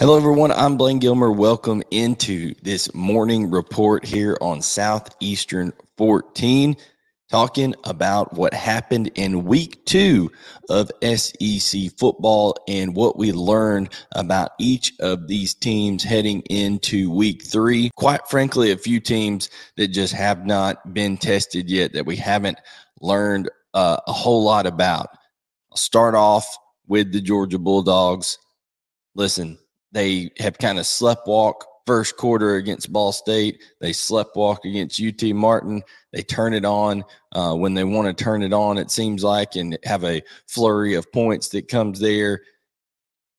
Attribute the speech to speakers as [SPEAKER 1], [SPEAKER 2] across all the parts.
[SPEAKER 1] Hello, everyone. I'm Blayne Gilmer. Welcome into this morning report here on Southeastern 14, talking about what happened in week two of SEC football and what we learned about each of these teams heading into week three. Quite frankly, a few teams that just have not been tested yet that we haven't learned uh, a whole lot about. I'll start off with the Georgia Bulldogs. Listen, they have kind of sleptwalk first quarter against Ball State. They sleptwalk against UT Martin. They turn it on uh, when they want to turn it on, it seems like, and have a flurry of points that comes there.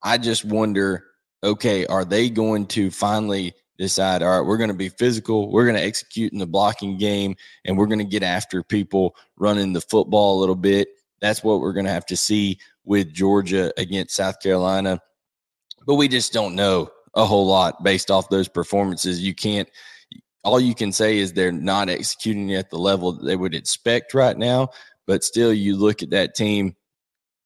[SPEAKER 1] I just wonder okay, are they going to finally decide, all right, we're going to be physical, we're going to execute in the blocking game, and we're going to get after people running the football a little bit? That's what we're going to have to see with Georgia against South Carolina but we just don't know a whole lot based off those performances. You can't, all you can say is they're not executing at the level that they would expect right now. But still, you look at that team,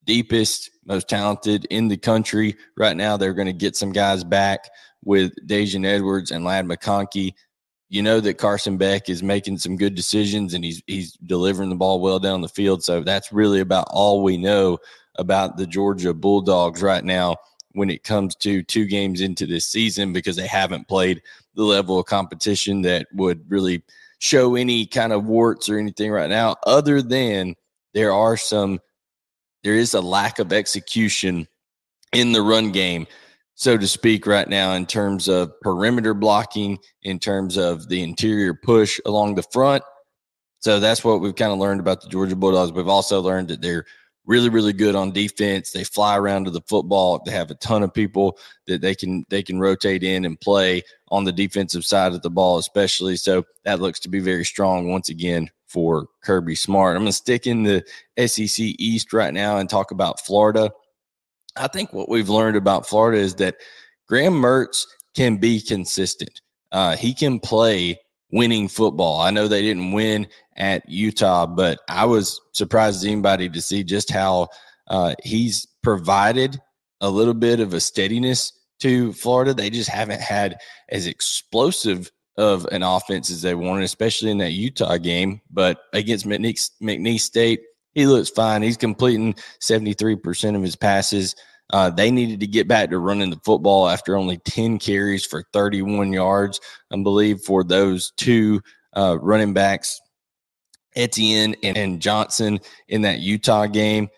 [SPEAKER 1] deepest, most talented in the country right now. They're going to get some guys back with Daijun Edwards and Ladd McConkey. You know that Carson Beck is making some good decisions and he's he's delivering the ball well down the field. So that's really about all we know about the Georgia Bulldogs right now when it comes to two games into this season because they haven't played the level of competition that would really show any kind of warts or anything right now, other than there are some, there is a lack of execution in the run game, so to speak, right now, in terms of perimeter blocking, in terms of the interior push along the front. So that's what we've kind of learned about the Georgia Bulldogs. We've also learned that they're really really good on defense they fly around to the football they have a ton of people that they can they can rotate in and play on the defensive side of the ball especially so that looks to be very strong once again for kirby smart i'm going to stick in the sec east right now and talk about florida i think what we've learned about florida is that graham mertz can be consistent uh, he can play winning football. I know they didn't win at Utah, but I was surprised as anybody to see just how uh, he's provided a little bit of a steadiness to Florida. They just haven't had as explosive of an offense as they wanted, especially in that Utah game. But against McNeese, McNeese State, he looks fine. He's completing 73% of his passes. Uh, they needed to get back to running the football after only 10 carries for 31 yards, I believe, for those two uh, running backs, Etienne and, and Johnson, in that Utah game.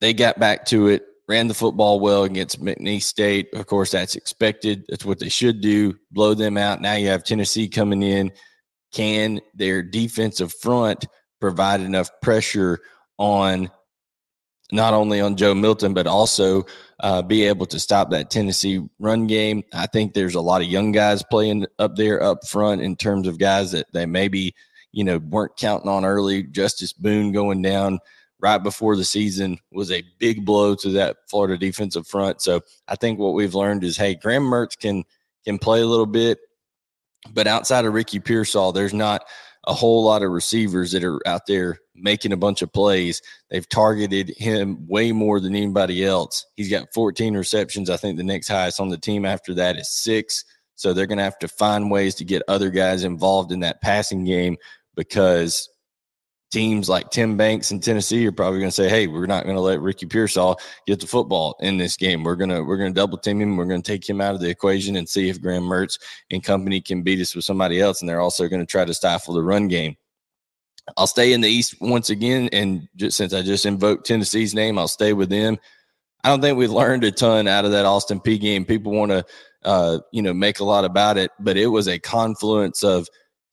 [SPEAKER 1] They got back to it, ran the football well against McNeese State. Of course, that's expected. That's what they should do, blow them out. Now you have Tennessee coming in. Can their defensive front provide enough pressure on not only on Joe Milton, but also uh, be able to stop that Tennessee run game. I think there's a lot of young guys playing up there up front in terms of guys that they maybe, you know, weren't counting on early. Justus Boone going down right before the season was a big blow to that Florida defensive front. So I think what we've learned is, hey, Graham Mertz can can play a little bit, but outside of Ricky Pearsall, there's not – a whole lot of receivers that are out there making a bunch of plays. They've targeted him way more than anybody else. He's got 14 receptions. I think the next highest on the team after that is six. So they're going to have to find ways to get other guys involved in that passing game because teams like Tim Banks in Tennessee are probably going to say, "Hey, we're not going to let Ricky Pearsall get the football in this game. We're gonna we're gonna double team him. We're going to take him out of the equation and see if Graham Mertz and company can beat us with somebody else." And they're also going to try to stifle the run game. I'll stay in the East once again, and just, since I just invoked Tennessee's name, I'll stay with them. I don't think we learned a ton out of that Austin Peay game. People want to, uh, you know, make a lot about it, but it was a confluence of,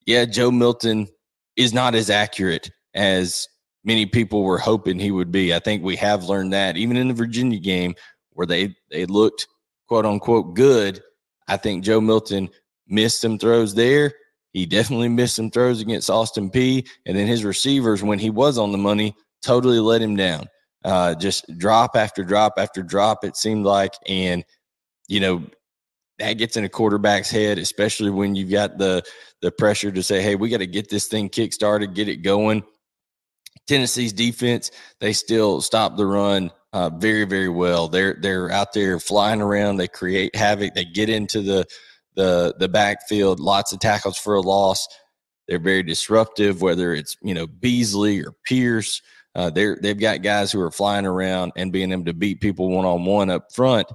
[SPEAKER 1] yeah, Joe Milton is not as accurate as many people were hoping he would be. I think we have learned that even in the Virginia game where they they looked quote unquote good. I think Joe Milton missed some throws there. He definitely missed some throws against Austin Peay. And then his receivers, when he was on the money, totally let him down. Uh, just drop after drop after drop, it seemed like. And, you know, that gets in a quarterback's head, especially when you've got the the pressure to say, hey, we got to get this thing kick started, get it going. Tennessee's defense, they still stop the run uh, very, very well. They're they're out there flying around. They create havoc. They get into the the the backfield. Lots of tackles for a loss. They're very disruptive. Whether it's you know Beasley or Pearce, uh, they're they've got guys who are flying around and being able to beat people one on one up front.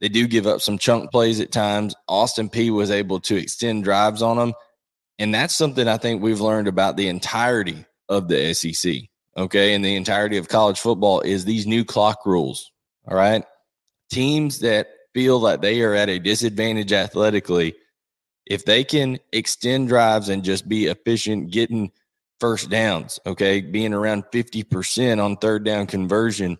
[SPEAKER 1] They do give up some chunk plays at times. Austin Peay was able to extend drives on them. And that's something I think we've learned about the entirety of the SEC, okay, and the entirety of college football is these new clock rules. All right. Teams that feel like they are at a disadvantage athletically, if they can extend drives and just be efficient getting first downs, okay, being around 50% on third down conversion,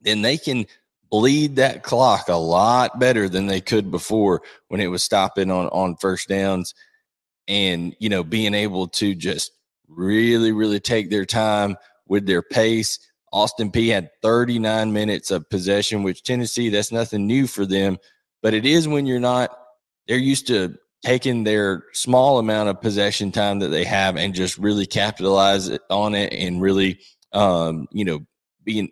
[SPEAKER 1] then they can bleed that clock a lot better than they could before when it was stopping on on first downs and you know being able to just really, really take their time with their pace. Austin Peay had 39 minutes of possession, which Tennessee, that's nothing new for them. But it is when you're not, they're used to taking their small amount of possession time that they have and just really capitalize on it and really, um, you know, being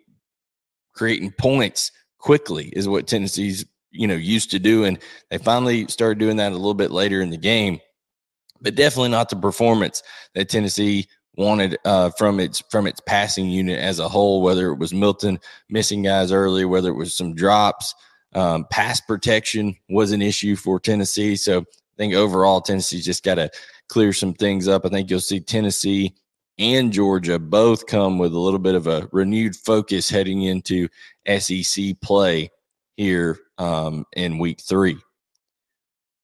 [SPEAKER 1] creating points quickly is what Tennessee's, you know, used to do. And they finally started doing that a little bit later in the game but definitely not the performance that Tennessee wanted uh, from its from its passing unit as a whole. Whether it was Milton missing guys early, whether it was some drops, um, pass protection was an issue for Tennessee. So I think overall Tennessee's just got to clear some things up. I think you'll see Tennessee and Georgia both come with a little bit of a renewed focus heading into SEC play here um, in Week Three.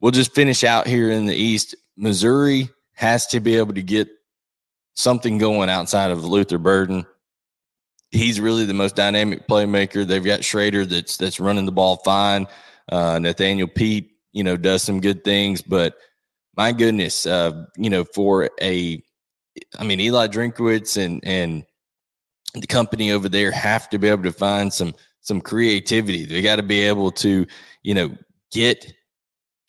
[SPEAKER 1] We'll just finish out here in the East Missouri has to be able to get something going outside of Luther Burden. He's really the most dynamic playmaker. They've got Schrader that's that's running the ball fine. Uh, Nathaniel Peat, you know, does some good things, but my goodness, uh, you know, for a, I mean, Eli Drinkwitz and and the company over there have to be able to find some some creativity. They got to be able to, you know, get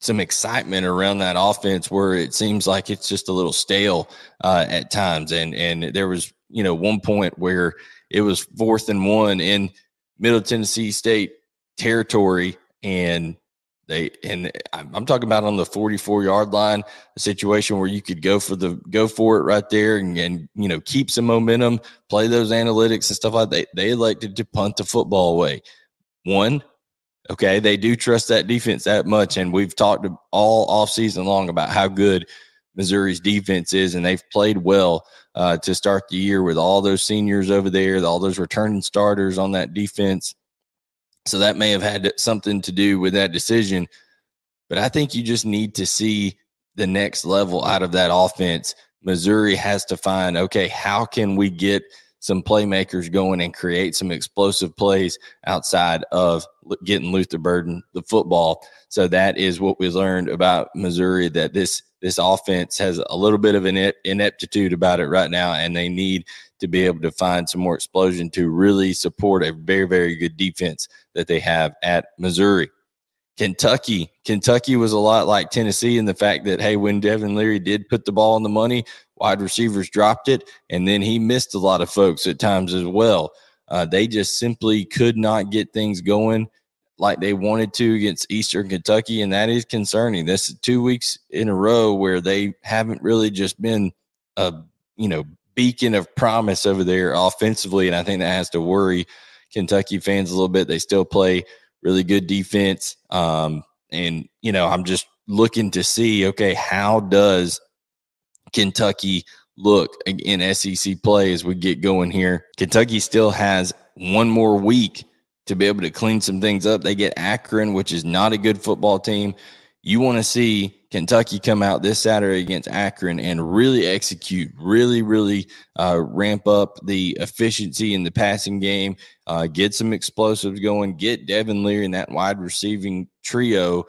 [SPEAKER 1] some excitement around that offense where it seems like it's just a little stale uh, at times. And and there was you know one point where it was fourth and one in Middle Tennessee State territory, and they and I'm talking about on the 44 yard line, a situation where you could go for the go for it right there and, and you know keep some momentum, play those analytics and stuff like that. They elected to punt the football away. One, Okay. They do trust that defense that much. And we've talked all off season long about how good Missouri's defense is, and they've played well uh, to start the year with all those seniors over there, all those returning starters on that defense. So that may have had something to do with that decision. But I think you just need to see the next level out of that offense. Missouri has to find okay, how can we get some playmakers going and create some explosive plays outside of getting Luther Burden the football. So that is what we learned about Missouri that this this offense has a little bit of an ineptitude about it right now, and they need to be able to find some more explosion to really support a very very good defense that they have at Missouri. Kentucky, Kentucky was a lot like Tennessee in the fact that hey, when Devin Leary did put the ball on the money, wide receivers dropped it, and then he missed a lot of folks at times as well. Uh, they just simply could not get things going like they wanted to against Eastern Kentucky, and that is concerning. This is two weeks in a row where they haven't really just been a you know beacon of promise over there offensively, and I think that has to worry Kentucky fans a little bit. They still play really good defense, um, and you know I'm just looking to see okay how does Kentucky look in SEC play as we get going here. Kentucky still has one more week to be able to clean some things up. They get Akron, which is not a good football team. You want to see Kentucky come out this Saturday against Akron and really execute, really, really uh, ramp up the efficiency in the passing game, uh, get some explosives going, get Devin Leary in that wide receiving trio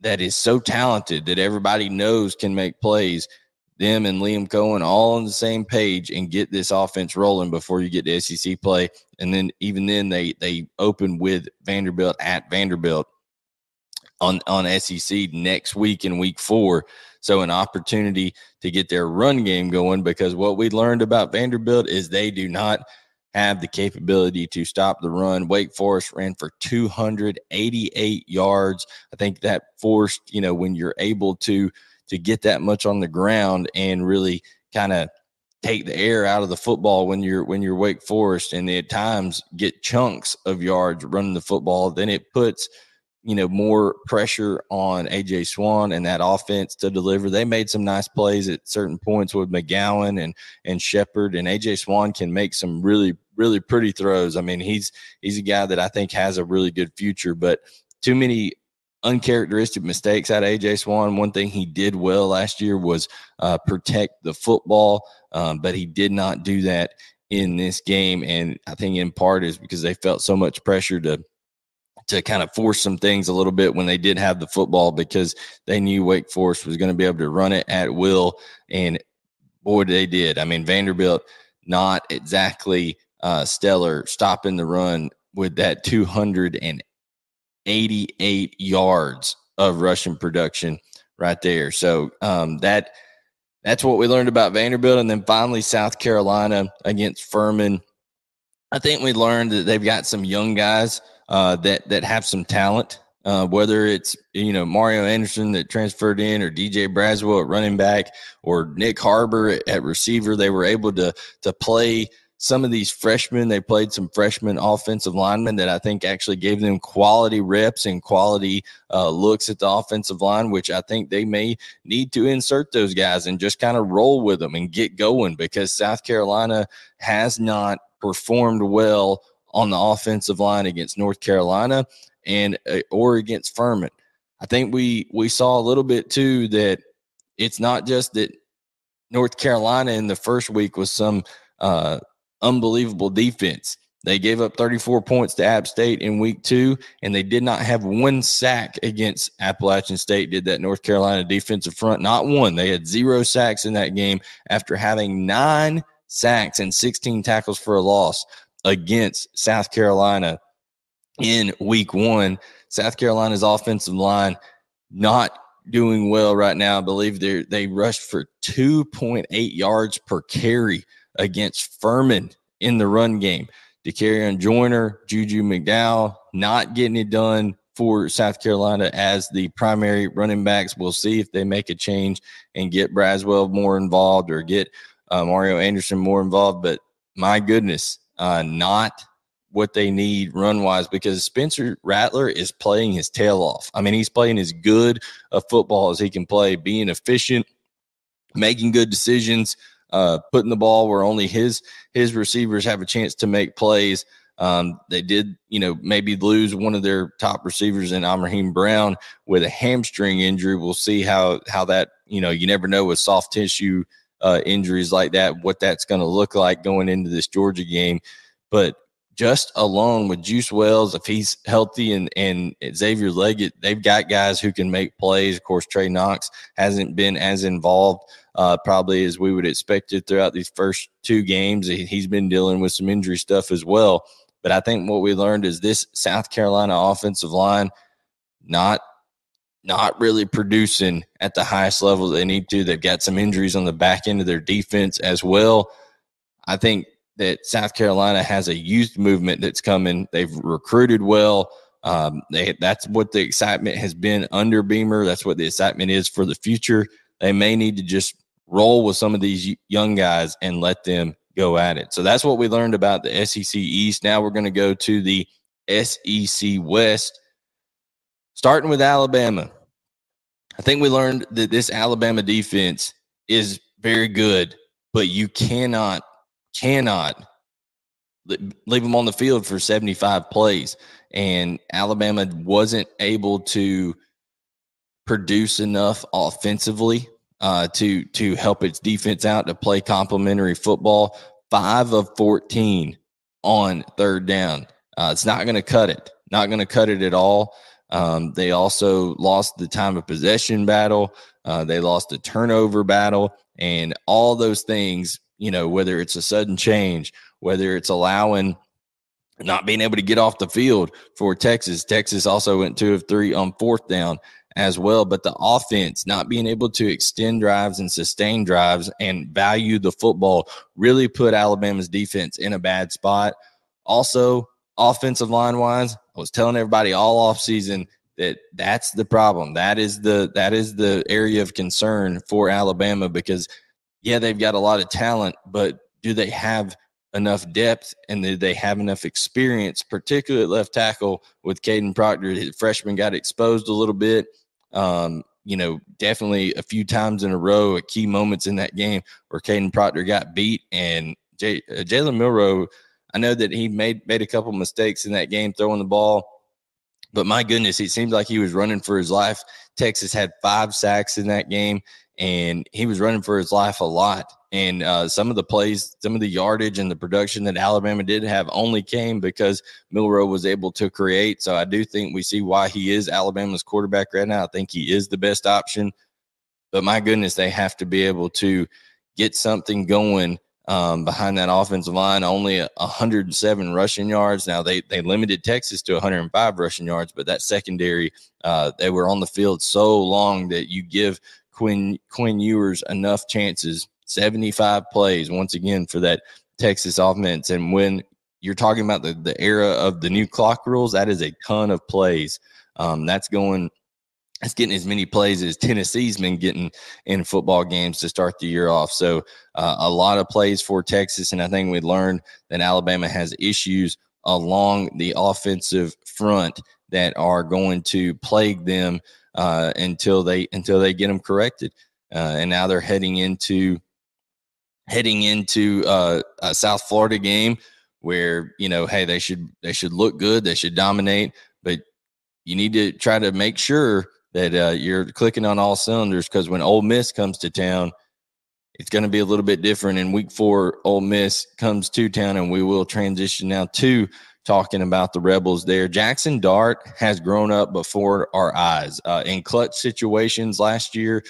[SPEAKER 1] that is so talented that everybody knows can make plays. Them and Liam Coen all on the same page and get this offense rolling before you get to SEC play. And then even then they they open with Vanderbilt at Vanderbilt on on SEC next week in week four. So an opportunity to get their run game going because what we learned about Vanderbilt is they do not have the capability to stop the run. Wake Forest ran for 288 yards. I think that forced, you know, when you're able to to get that much on the ground and really kind of take the air out of the football when you're when you're Wake Forest and at times get chunks of yards running the football, then it puts – you know, more pressure on AJ Swann and that offense to deliver. They made some nice plays at certain points with McGowan and and Sheppard and AJ Swann can make some really really pretty throws. I mean, he's he's a guy that I think has a really good future, but too many uncharacteristic mistakes out of AJ Swann. One thing he did well last year was uh, protect the football, um, but he did not do that in this game. And I think in part is because they felt so much pressure to to kind of force some things a little bit when they did have the football because they knew Wake Forest was going to be able to run it at will. And boy, they did. I mean, Vanderbilt, not exactly uh, stellar stopping the run with that 288 yards of rushing production right there. So um, that that's what we learned about Vanderbilt. And then finally, South Carolina against Furman. I think we learned that they've got some young guys uh, that that have some talent. Uh, whether it's you know Mario Anderson that transferred in, or DJ Braswell at running back, or Nyck Harbor at, at receiver, they were able to to play some of these freshmen. They played some freshman offensive linemen that I think actually gave them quality reps and quality uh, looks at the offensive line, which I think they may need to insert those guys and just kind of roll with them and get going because South Carolina has not performed well on the offensive line against North Carolina and uh, or against Furman. I think we we saw a little bit too that it's not just that North Carolina in the first week was some uh, unbelievable defense. They gave up 34 points to App State in week two, and they did not have one sack against Appalachian State. Did that North Carolina defensive front? Not one. They had zero sacks in that game after having nine sacks and 16 tackles for a loss against South Carolina in week one. South Carolina's offensive line not doing well right now. I believe they they rushed for 2.8 yards per carry against Furman in the run game. Dakereon Joyner, Juju McDowell not getting it done for South Carolina as the primary running backs. We'll see if they make a change and get Braswell more involved or get uh, Mario Anderson more involved. But my goodness, uh, not what they need run wise because Spencer Rattler is playing his tail off. I mean, he's playing as good a football as he can play, being efficient, making good decisions, uh, putting the ball where only his his receivers have a chance to make plays. Um, they did, you know, maybe lose one of their top receivers in Ahmarean Brown with a hamstring injury. We'll see how how that, you know, you never know with soft tissue uh, injuries like that, what that's going to look like going into this Georgia game. But just along with Juice Wells, if he's healthy and, and Xavier Legette, they've got guys who can make plays. Of course, Trey Knox hasn't been as involved uh, probably as we would expect it throughout these first two games. He's been dealing with some injury stuff as well. But I think what we learned is this South Carolina offensive line, not not really producing at the highest level they need to. They've got some injuries on the back end of their defense as well. I think that South Carolina has a youth movement that's coming. They've recruited well. Um, they, that's what the excitement has been under Beamer. That's what the excitement is for the future. They may need to just roll with some of these young guys and let them go at it. So that's what we learned about the SEC East. Now we're going to go to the SEC West, starting with Alabama. I think we learned that this Alabama defense is very good, but you cannot, cannot leave them on the field for 75 plays. And Alabama wasn't able to produce enough offensively uh, to to help its defense out to play complementary football. Five of fourteen on third down. Uh, it's not going to cut it. Not going to cut it at all. Um, they also lost the time of possession battle. Uh, they lost the turnover battle, and all those things. You know, whether it's a sudden change, whether it's allowing not being able to get off the field for Texas. Texas also went two of three on fourth down as well. But the offense not being able to extend drives and sustain drives and value the football really put Alabama's defense in a bad spot. Also, offensive line wise, I was telling everybody all off season that that's the problem. That is the that is the area of concern for Alabama because yeah, they've got a lot of talent, but do they have enough depth and do they have enough experience, particularly at left tackle with Kadyn Proctor? The freshman got exposed a little bit. Um, you know, definitely a few times in a row at key moments in that game where Kadyn Proctor got beat and J- uh, Jalen Milroe. I know that he made made a couple mistakes in that game throwing the ball, but my goodness, it seemed like he was running for his life. Texas had five sacks in that game, and he was running for his life a lot. And uh, some of the plays, some of the yardage and the production that Alabama did have only came because Milroe was able to create. So I do think we see why he is Alabama's quarterback right now. I think he is the best option. But my goodness, they have to be able to get something going um, behind that offensive line. Only 107 rushing yards. Now they they limited Texas to 105 rushing yards, but that secondary uh, they were on the field so long that you give Quinn Quinn Ewers enough chances 75 plays once again for that Texas offense. And when you're talking about the, the era of the new clock rules, that is a ton of plays. Um, that's going, that's getting as many plays as Tennessee's been getting in football games to start the year off. So uh, a lot of plays for Texas. And I think we learned that Alabama has issues along the offensive front that are going to plague them uh, until they until they get them corrected. Uh, and now they're heading into heading into uh, a South Florida game where you know, hey, they should they should look good, they should dominate, but you need to try to make sure that uh, you're clicking on all cylinders because when Ole Miss comes to town, it's going to be a little bit different. In Week Four, Ole Miss comes to town, and we will transition now to talking about the Rebels there. Jackson Dart has grown up before our eyes uh, in clutch situations last year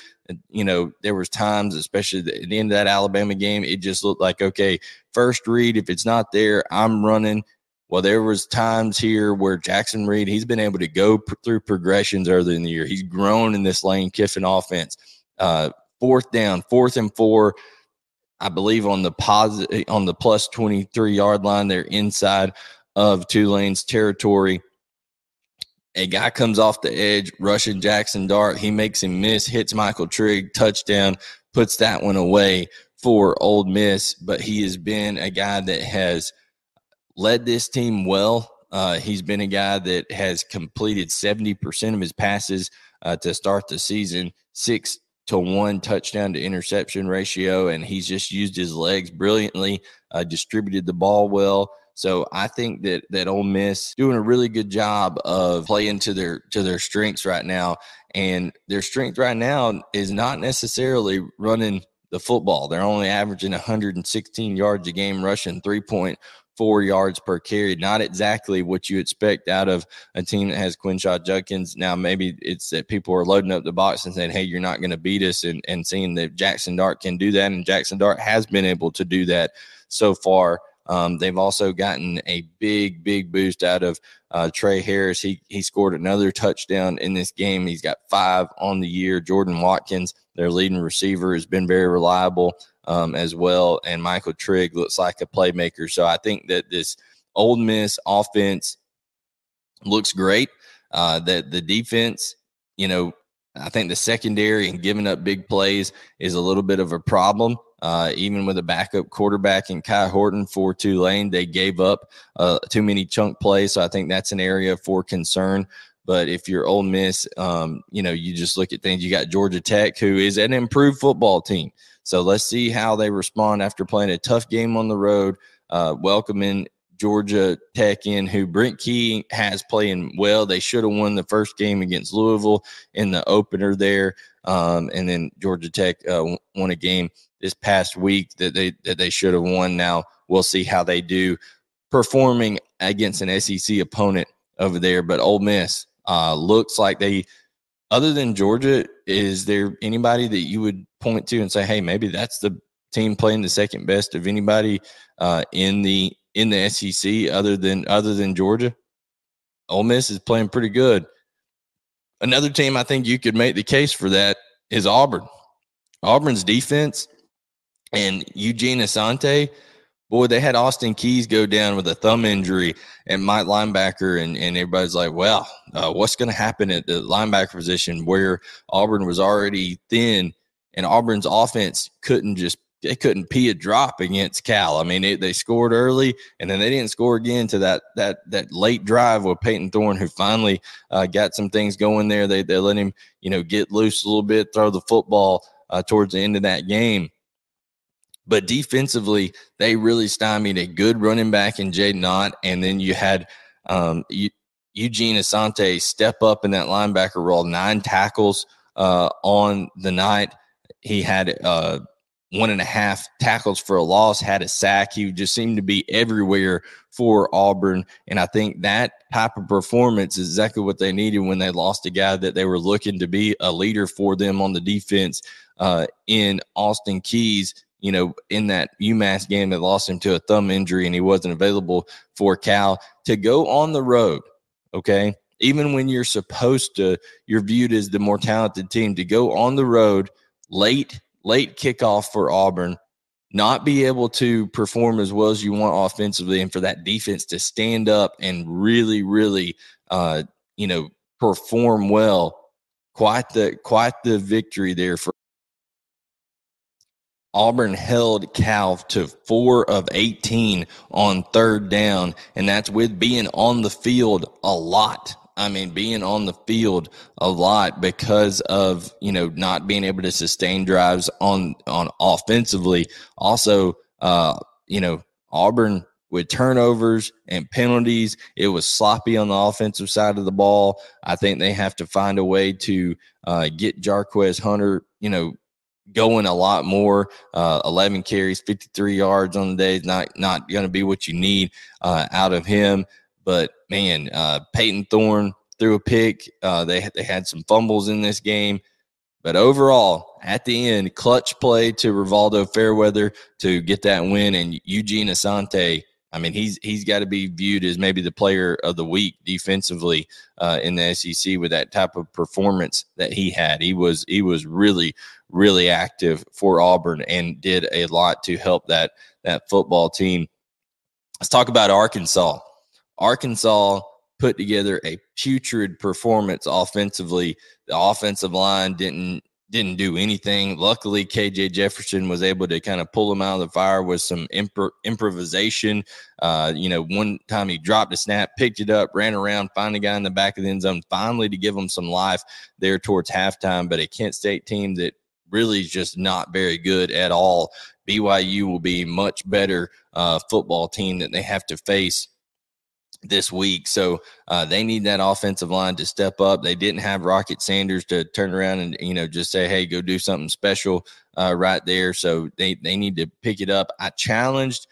[SPEAKER 1] you know, there was times, especially at the end of that Alabama game, it just looked like, okay, first read, if it's not there, I'm running. Well, there was times here where Jackson Reed, he's been able to go through progressions earlier in the year. He's grown in this Lane Kiffin offense. Uh, fourth down, fourth and four, I believe on the positive on the plus 23 yard line, they're inside of Tulane's territory a guy comes off the edge, rushing Jackson Dart. He makes him miss, hits Michael Trigg, touchdown, puts that one away for Ole Miss. But he has been a guy that has led this team well. Uh, he's been a guy that has completed 70% of his passes uh, to start the season, six to one touchdown to interception ratio. And he's just used his legs brilliantly, uh, distributed the ball well. So I think that that Ole Miss doing a really good job of playing to their to their strengths right now, and their strength right now is not necessarily running the football. They're only averaging 116 yards a game, rushing 3.4 yards per carry. Not exactly what you expect out of a team that has Quinshon Judkins. Now, maybe it's that people are loading up the box and saying, hey, you're not going to beat us, and, and seeing that Jackson Dart can do that. And Jackson Dart has been able to do that so far um, they've also gotten a big, big boost out of uh, Tre Harris. He he scored another touchdown in this game. He's got five on the year. Jordan Watkins, their leading receiver, has been very reliable um, as well. And Michael Trigg looks like a playmaker. So I think that this Ole Miss offense looks great. Uh, that the defense, you know, I think the secondary and giving up big plays is a little bit of a problem. Uh, even with a backup quarterback in Kai Horton for Tulane, they gave up uh, too many chunk plays. So I think that's an area for concern. But if you're Ole Miss, um, you know, you just look at things. You got Georgia Tech, who is an improved football team. So let's see how they respond after playing a tough game on the road, uh, welcoming Georgia Tech in, who Brent Key has playing well. They should have won the first game against Louisville in the opener there, um, and then Georgia Tech uh, won a game this past week that they that they should have won. Now we'll see how they do performing against an SEC opponent over there. But Ole Miss uh, looks like they, other than Georgia, is there anybody that you would point to and say, hey, maybe that's the team playing the second best of anybody uh, in the in the SEC other than other than Georgia? Ole Miss is playing pretty good. Another team I think you could make the case for that is Auburn. Auburn's defense and Eugene Asante boy, they had Austin Keys go down with a thumb injury and Mike linebacker, and, and everybody's like, well, uh, what's going to happen at the linebacker position where Auburn was already thin and Auburn's offense couldn't just they couldn't pee a drop against Cal. I mean, it, they scored early, and then they didn't score again to that that that late drive with Payton Thorne, who finally uh, got some things going there. They they let him, you know, get loose a little bit, throw the football uh, towards the end of that game. But defensively, they really stymied a good running back in Jaydn Ott. And then you had um, Eugene Asante step up in that linebacker role, nine tackles uh, on the night. He had uh, one and a half tackles for a loss, had a sack. He just seemed to be everywhere for Auburn. And I think that type of performance is exactly what they needed when they lost a guy that they were looking to be a leader for them on the defense uh, in Austin Keys you know, in that UMass game that lost him to a thumb injury and he wasn't available for Cal to go on the road. Okay. Even when you're supposed to, you're viewed as the more talented team to go on the road late, late kickoff for Auburn, not be able to perform as well as you want offensively, and for that defense to stand up and really, really, uh, you know, perform well. Quite the quite the victory there for Auburn held Cal to four of 18 on third down, and that's with being on the field a lot. I mean, being on the field a lot because of you know not being able to sustain drives on on offensively. Also, uh, you know, Auburn with turnovers and penalties, it was sloppy on the offensive side of the ball. I think they have to find a way to uh, get Jarquez Hunter, you know, going a lot more. Uh, 11 carries, 53 yards on the day is not not going to be what you need uh, out of him. But man, uh, Payton Thorne threw a pick. Uh, they they had some fumbles in this game, but overall, at the end, clutch play to Rivaldo Fairweather to get that win, and Eugene Asante I mean, he's he's got to be viewed as maybe the player of the week defensively uh, in the SEC with that type of performance that he had. He was he was really really active for Auburn and did a lot to help that that football team. Let's talk about Arkansas. Arkansas put together a putrid performance offensively. The offensive line didn't didn't do anything. Luckily, KJ Jefferson was able to kind of pull him out of the fire with some impro- improvisation. Uh, you know, one time he dropped a snap, picked it up, ran around, found a guy in the back of the end zone, finally to give him some life there towards halftime. But a Kent State team that really is just not very good at all. BYU will be much better uh, football team that they have to face this week. So uh, they need that offensive line to step up. They didn't have Rocket Sanders to turn around and you know just say, "Hey, go do something special uh, right there." So they they need to pick it up. I challenged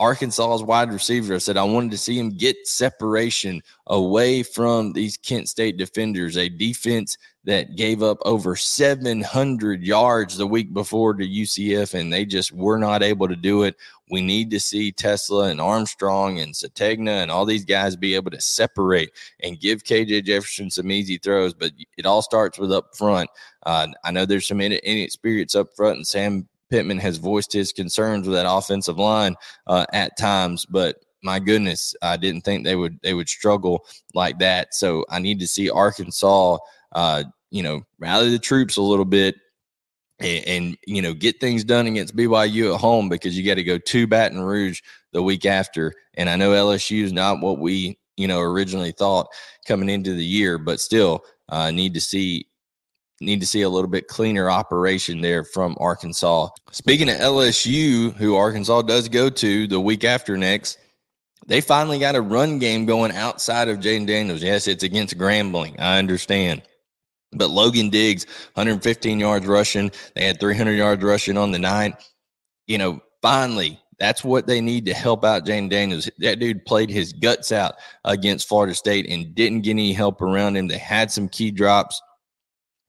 [SPEAKER 1] Arkansas's wide receiver. I said I wanted to see him get separation away from these Kent State defenders, a defense that gave up over 700 yards the week before to UCF, and they just were not able to do it. We need to see TeSlaa and Armstrong and Sategna and all these guys be able to separate and give KJ Jefferson some easy throws, but it all starts with up front. Uh, I know there's some inexperience up front, and Sam Pittman has voiced his concerns with that offensive line uh, at times, but my goodness, I didn't think they would they would struggle like that. So I need to see Arkansas, uh, you know, rally the troops a little bit and, and, you know get things done against BYU at home because you got to go to Baton Rouge the week after. And I know LSU is not what we you know originally thought coming into the year, but still uh, need to see need to see a little bit cleaner operation there from Arkansas. Speaking of LSU, who Arkansas does go to the week after next, they finally got a run game going outside of Jayden Daniels. Yes, it's against Grambling. I understand. But Logan Diggs, 115 yards rushing. They had 300 yards rushing on the night. You know, finally, that's what they need to help out Jayden Daniels. That dude played his guts out against Florida State and didn't get any help around him. They had some key drops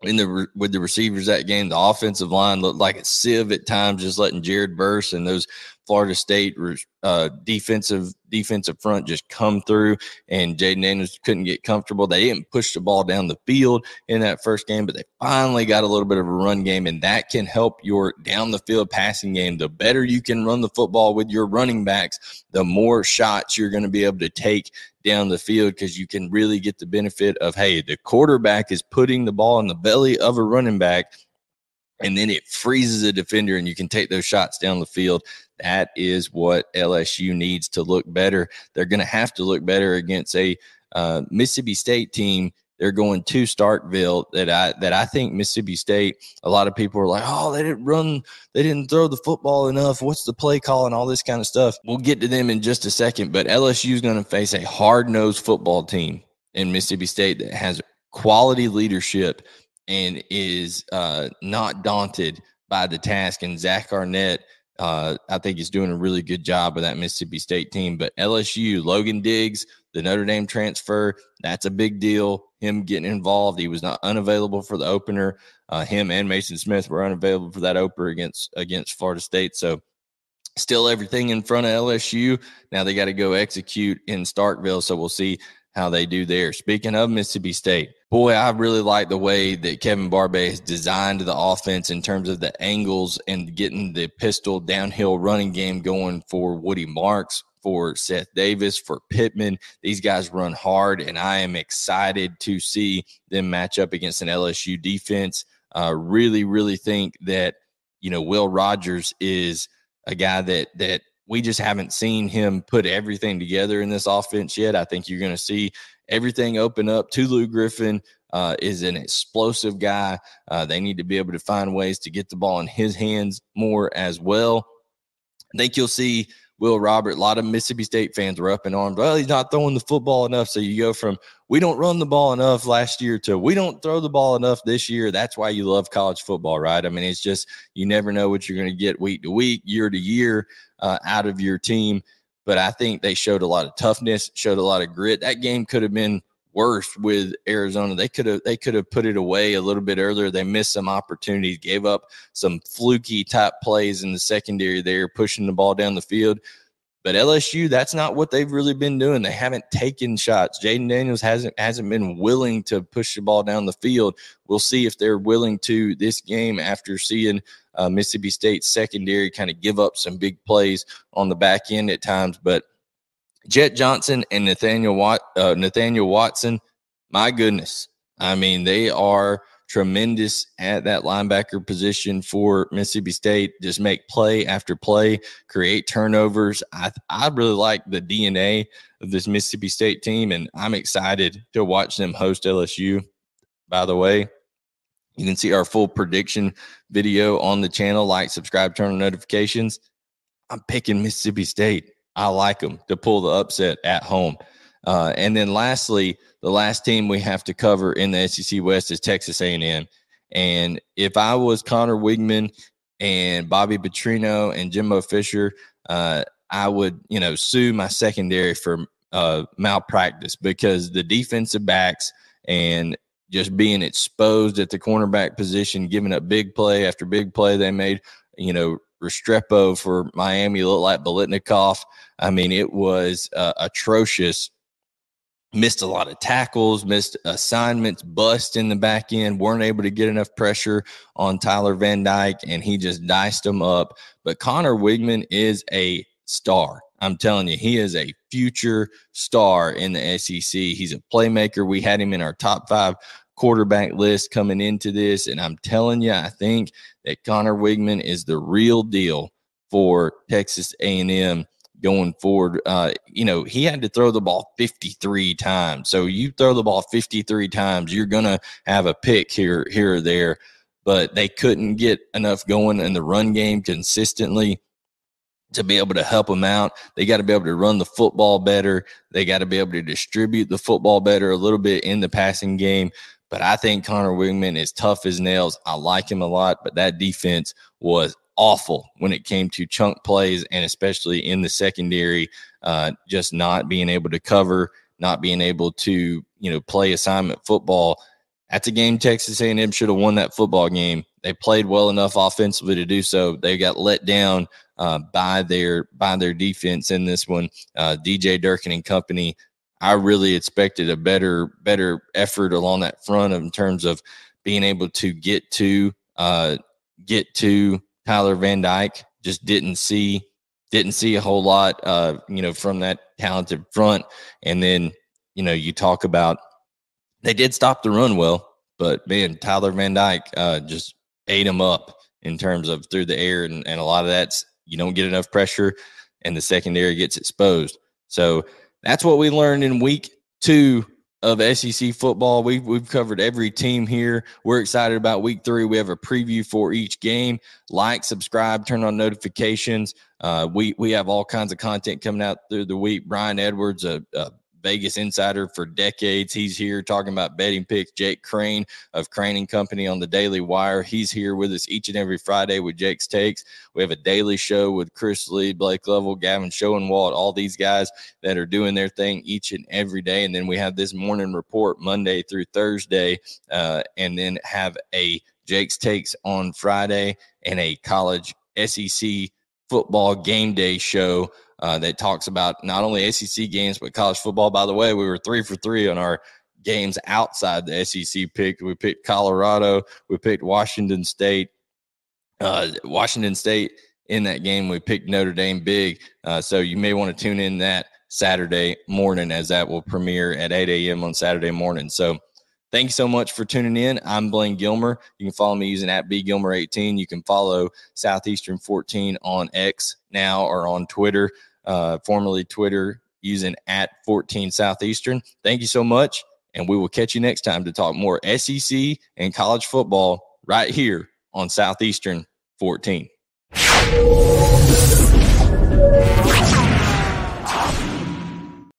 [SPEAKER 1] in the with the receivers that game. The offensive line looked like a sieve at times, just letting Jared Verse and those Florida State uh, defensive defensive front just come through, and Jayden Daniels couldn't get comfortable. They didn't push the ball down the field in that first game, but they finally got a little bit of a run game, and that can help your down the field passing game. The better you can run the football with your running backs, the more shots you're going to be able to take down the field because you can really get the benefit of hey, the quarterback is putting the ball in the belly of a running back and then it freezes a defender and you can take those shots down the field. That is what LSU needs to look better. They're going to have to look better against a uh, Mississippi State team. They're going to Starkville that I that I think Mississippi State. A lot of people are like, oh, they didn't run, they didn't throw the football enough. What's the play call and all this kind of stuff? We'll get to them in just a second. But LSU is going to face a hard nosed football team in Mississippi State that has quality leadership and is uh, not daunted by the task. And Zach Arnett, uh, I think, is doing a really good job of that Mississippi State team. But LSU, Logan Diggs, the Notre Dame transfer, that's a big deal. Him getting involved, he was not unavailable for the opener. Uh, him and Mason Smith were unavailable for that opener against against Florida State. So still everything in front of LSU. Now they got to go execute in Starkville. So we'll see how they do there. Speaking of Mississippi State, boy, I really like the way that Kevin Barbay has designed the offense in terms of the angles and getting the pistol downhill running game going for Woody Marks, for Seth Davis, for Pittman. These guys run hard, and I am excited to see them match up against an LSU defense. Uh, really, really think that you know Will Rogers is a guy that that we just haven't seen him put everything together in this offense yet. I think you're going to see everything open up. Tulu Griffin uh, is an explosive guy. Uh, they need to be able to find ways to get the ball in his hands more as well. I think you'll see Will Rogers. A lot of Mississippi State fans were up in arms. Well, he's not throwing the football enough. So you go from we don't run the ball enough last year to we don't throw the ball enough this year. That's why you love college football, right? I mean, it's just you never know what you're going to get week to week, year to year uh, out of your team. But I think they showed a lot of toughness, showed a lot of grit. That game could have been worse with Arizona. They could have they could have put it away a little bit earlier. They missed some opportunities, gave up some fluky type plays in the secondary there, pushing the ball down the field. But LSU, that's not what they've really been doing. They haven't taken shots. Jayden Daniels hasn't hasn't been willing to push the ball down the field. We'll see if they're willing to this game after seeing uh, Mississippi State secondary kind of give up some big plays on the back end at times. But Jett Johnson and Nathaniel Wat, uh, Nathaniel Watson, my goodness, I mean they are tremendous at that linebacker position for Mississippi State. Just make play after play, create turnovers. I I really like the DNA of this Mississippi State team, and I'm excited to watch them host LSU. By the way, you can see our full prediction video on the channel. Like, subscribe, turn on notifications. I'm picking Mississippi State. I like them to pull the upset at home. Uh, and then lastly, the last team we have to cover in the SEC West is Texas A&M. And if I was Conner Weigman and Bobby Petrino and Jimbo Fisher, uh, I would, you know, sue my secondary for uh, malpractice because the defensive backs and just being exposed at the cornerback position, giving up big play after big play. They made, you know, Restrepo for Miami look like Biletnikoff. I mean, it was uh, atrocious missed a lot of tackles, missed assignments, bust in the back end, weren't able to get enough pressure on Tyler Van Dyke, and he just diced them up. But Conner Weigman is a star. I'm telling you, he is a future star in the SEC. He's a playmaker. We had him in our top five quarterback list coming into this, and I'm telling you, I think that Conner Weigman is the real deal for Texas A&M going forward. Uh, you know, he had to throw the ball 53 times. So you throw the ball 53 times, you're gonna have a pick here, here or there. But they couldn't get enough going in the run game consistently. to be able to help them out. They got to be able to run the football better. They got to be able to distribute the football better a little bit in the passing game. But I think Conner Weigman is tough as nails. I like him a lot, but that defense was awful when it came to chunk plays and especially in the secondary, uh, just not being able to cover, not being able to, you know, play assignment football. That's a game Texas A&M should have won that football game. They played well enough offensively to do so. They got let down uh, by their by their defense in this one. Uh, DJ Durkin and company. I really expected a better better effort along that front in terms of being able to get to uh, get to Tyler Van Dyke. Just didn't see didn't see a whole lot, uh, you know, from that talented front. And then you know you talk about they did stop the run well, but man, Tyler Van Dyke uh, just ate him up in terms of through the air, and, and a lot of that's you don't get enough pressure, and the secondary gets exposed. So that's what we learned in week two of SEC football. We've, we've covered every team here. We're excited about week three. We have a preview for each game. Like, subscribe, turn on notifications. Uh, we, we have all kinds of content coming out through the week. Brian Edwards, a, a Vegas insider for decades. He's here talking about betting picks. Jake Crane of Crane and Company on the Daily Wire. He's here with us each and every Friday with Jake's Takes. We have a daily show with Chris Lee, Blake Lovell, Gavin Schoenwald, all these guys that are doing their thing each and every day. And then we have this morning report Monday through Thursday, uh, and then have a Jake's Takes on Friday and a college SEC football game day show uh, that talks about not only SEC games but college football. By the way, we were three for three on our games outside the SEC pick. We picked Colorado, we picked Washington State. Uh, Washington State in that game, we picked Notre Dame big. Uh, so you may want to tune in that Saturday morning as that will premiere at 8 a.m. on Saturday morning. So Thank you so much for tuning in. I'm Blayne Gilmer. You can follow me using at bgilmer18. You can follow Southeastern 14 on X now or on Twitter uh, formerly Twitter, using at 14 Southeastern. Thank you so much. And we will catch you next time to talk more SEC and college football right here on Southeastern 14.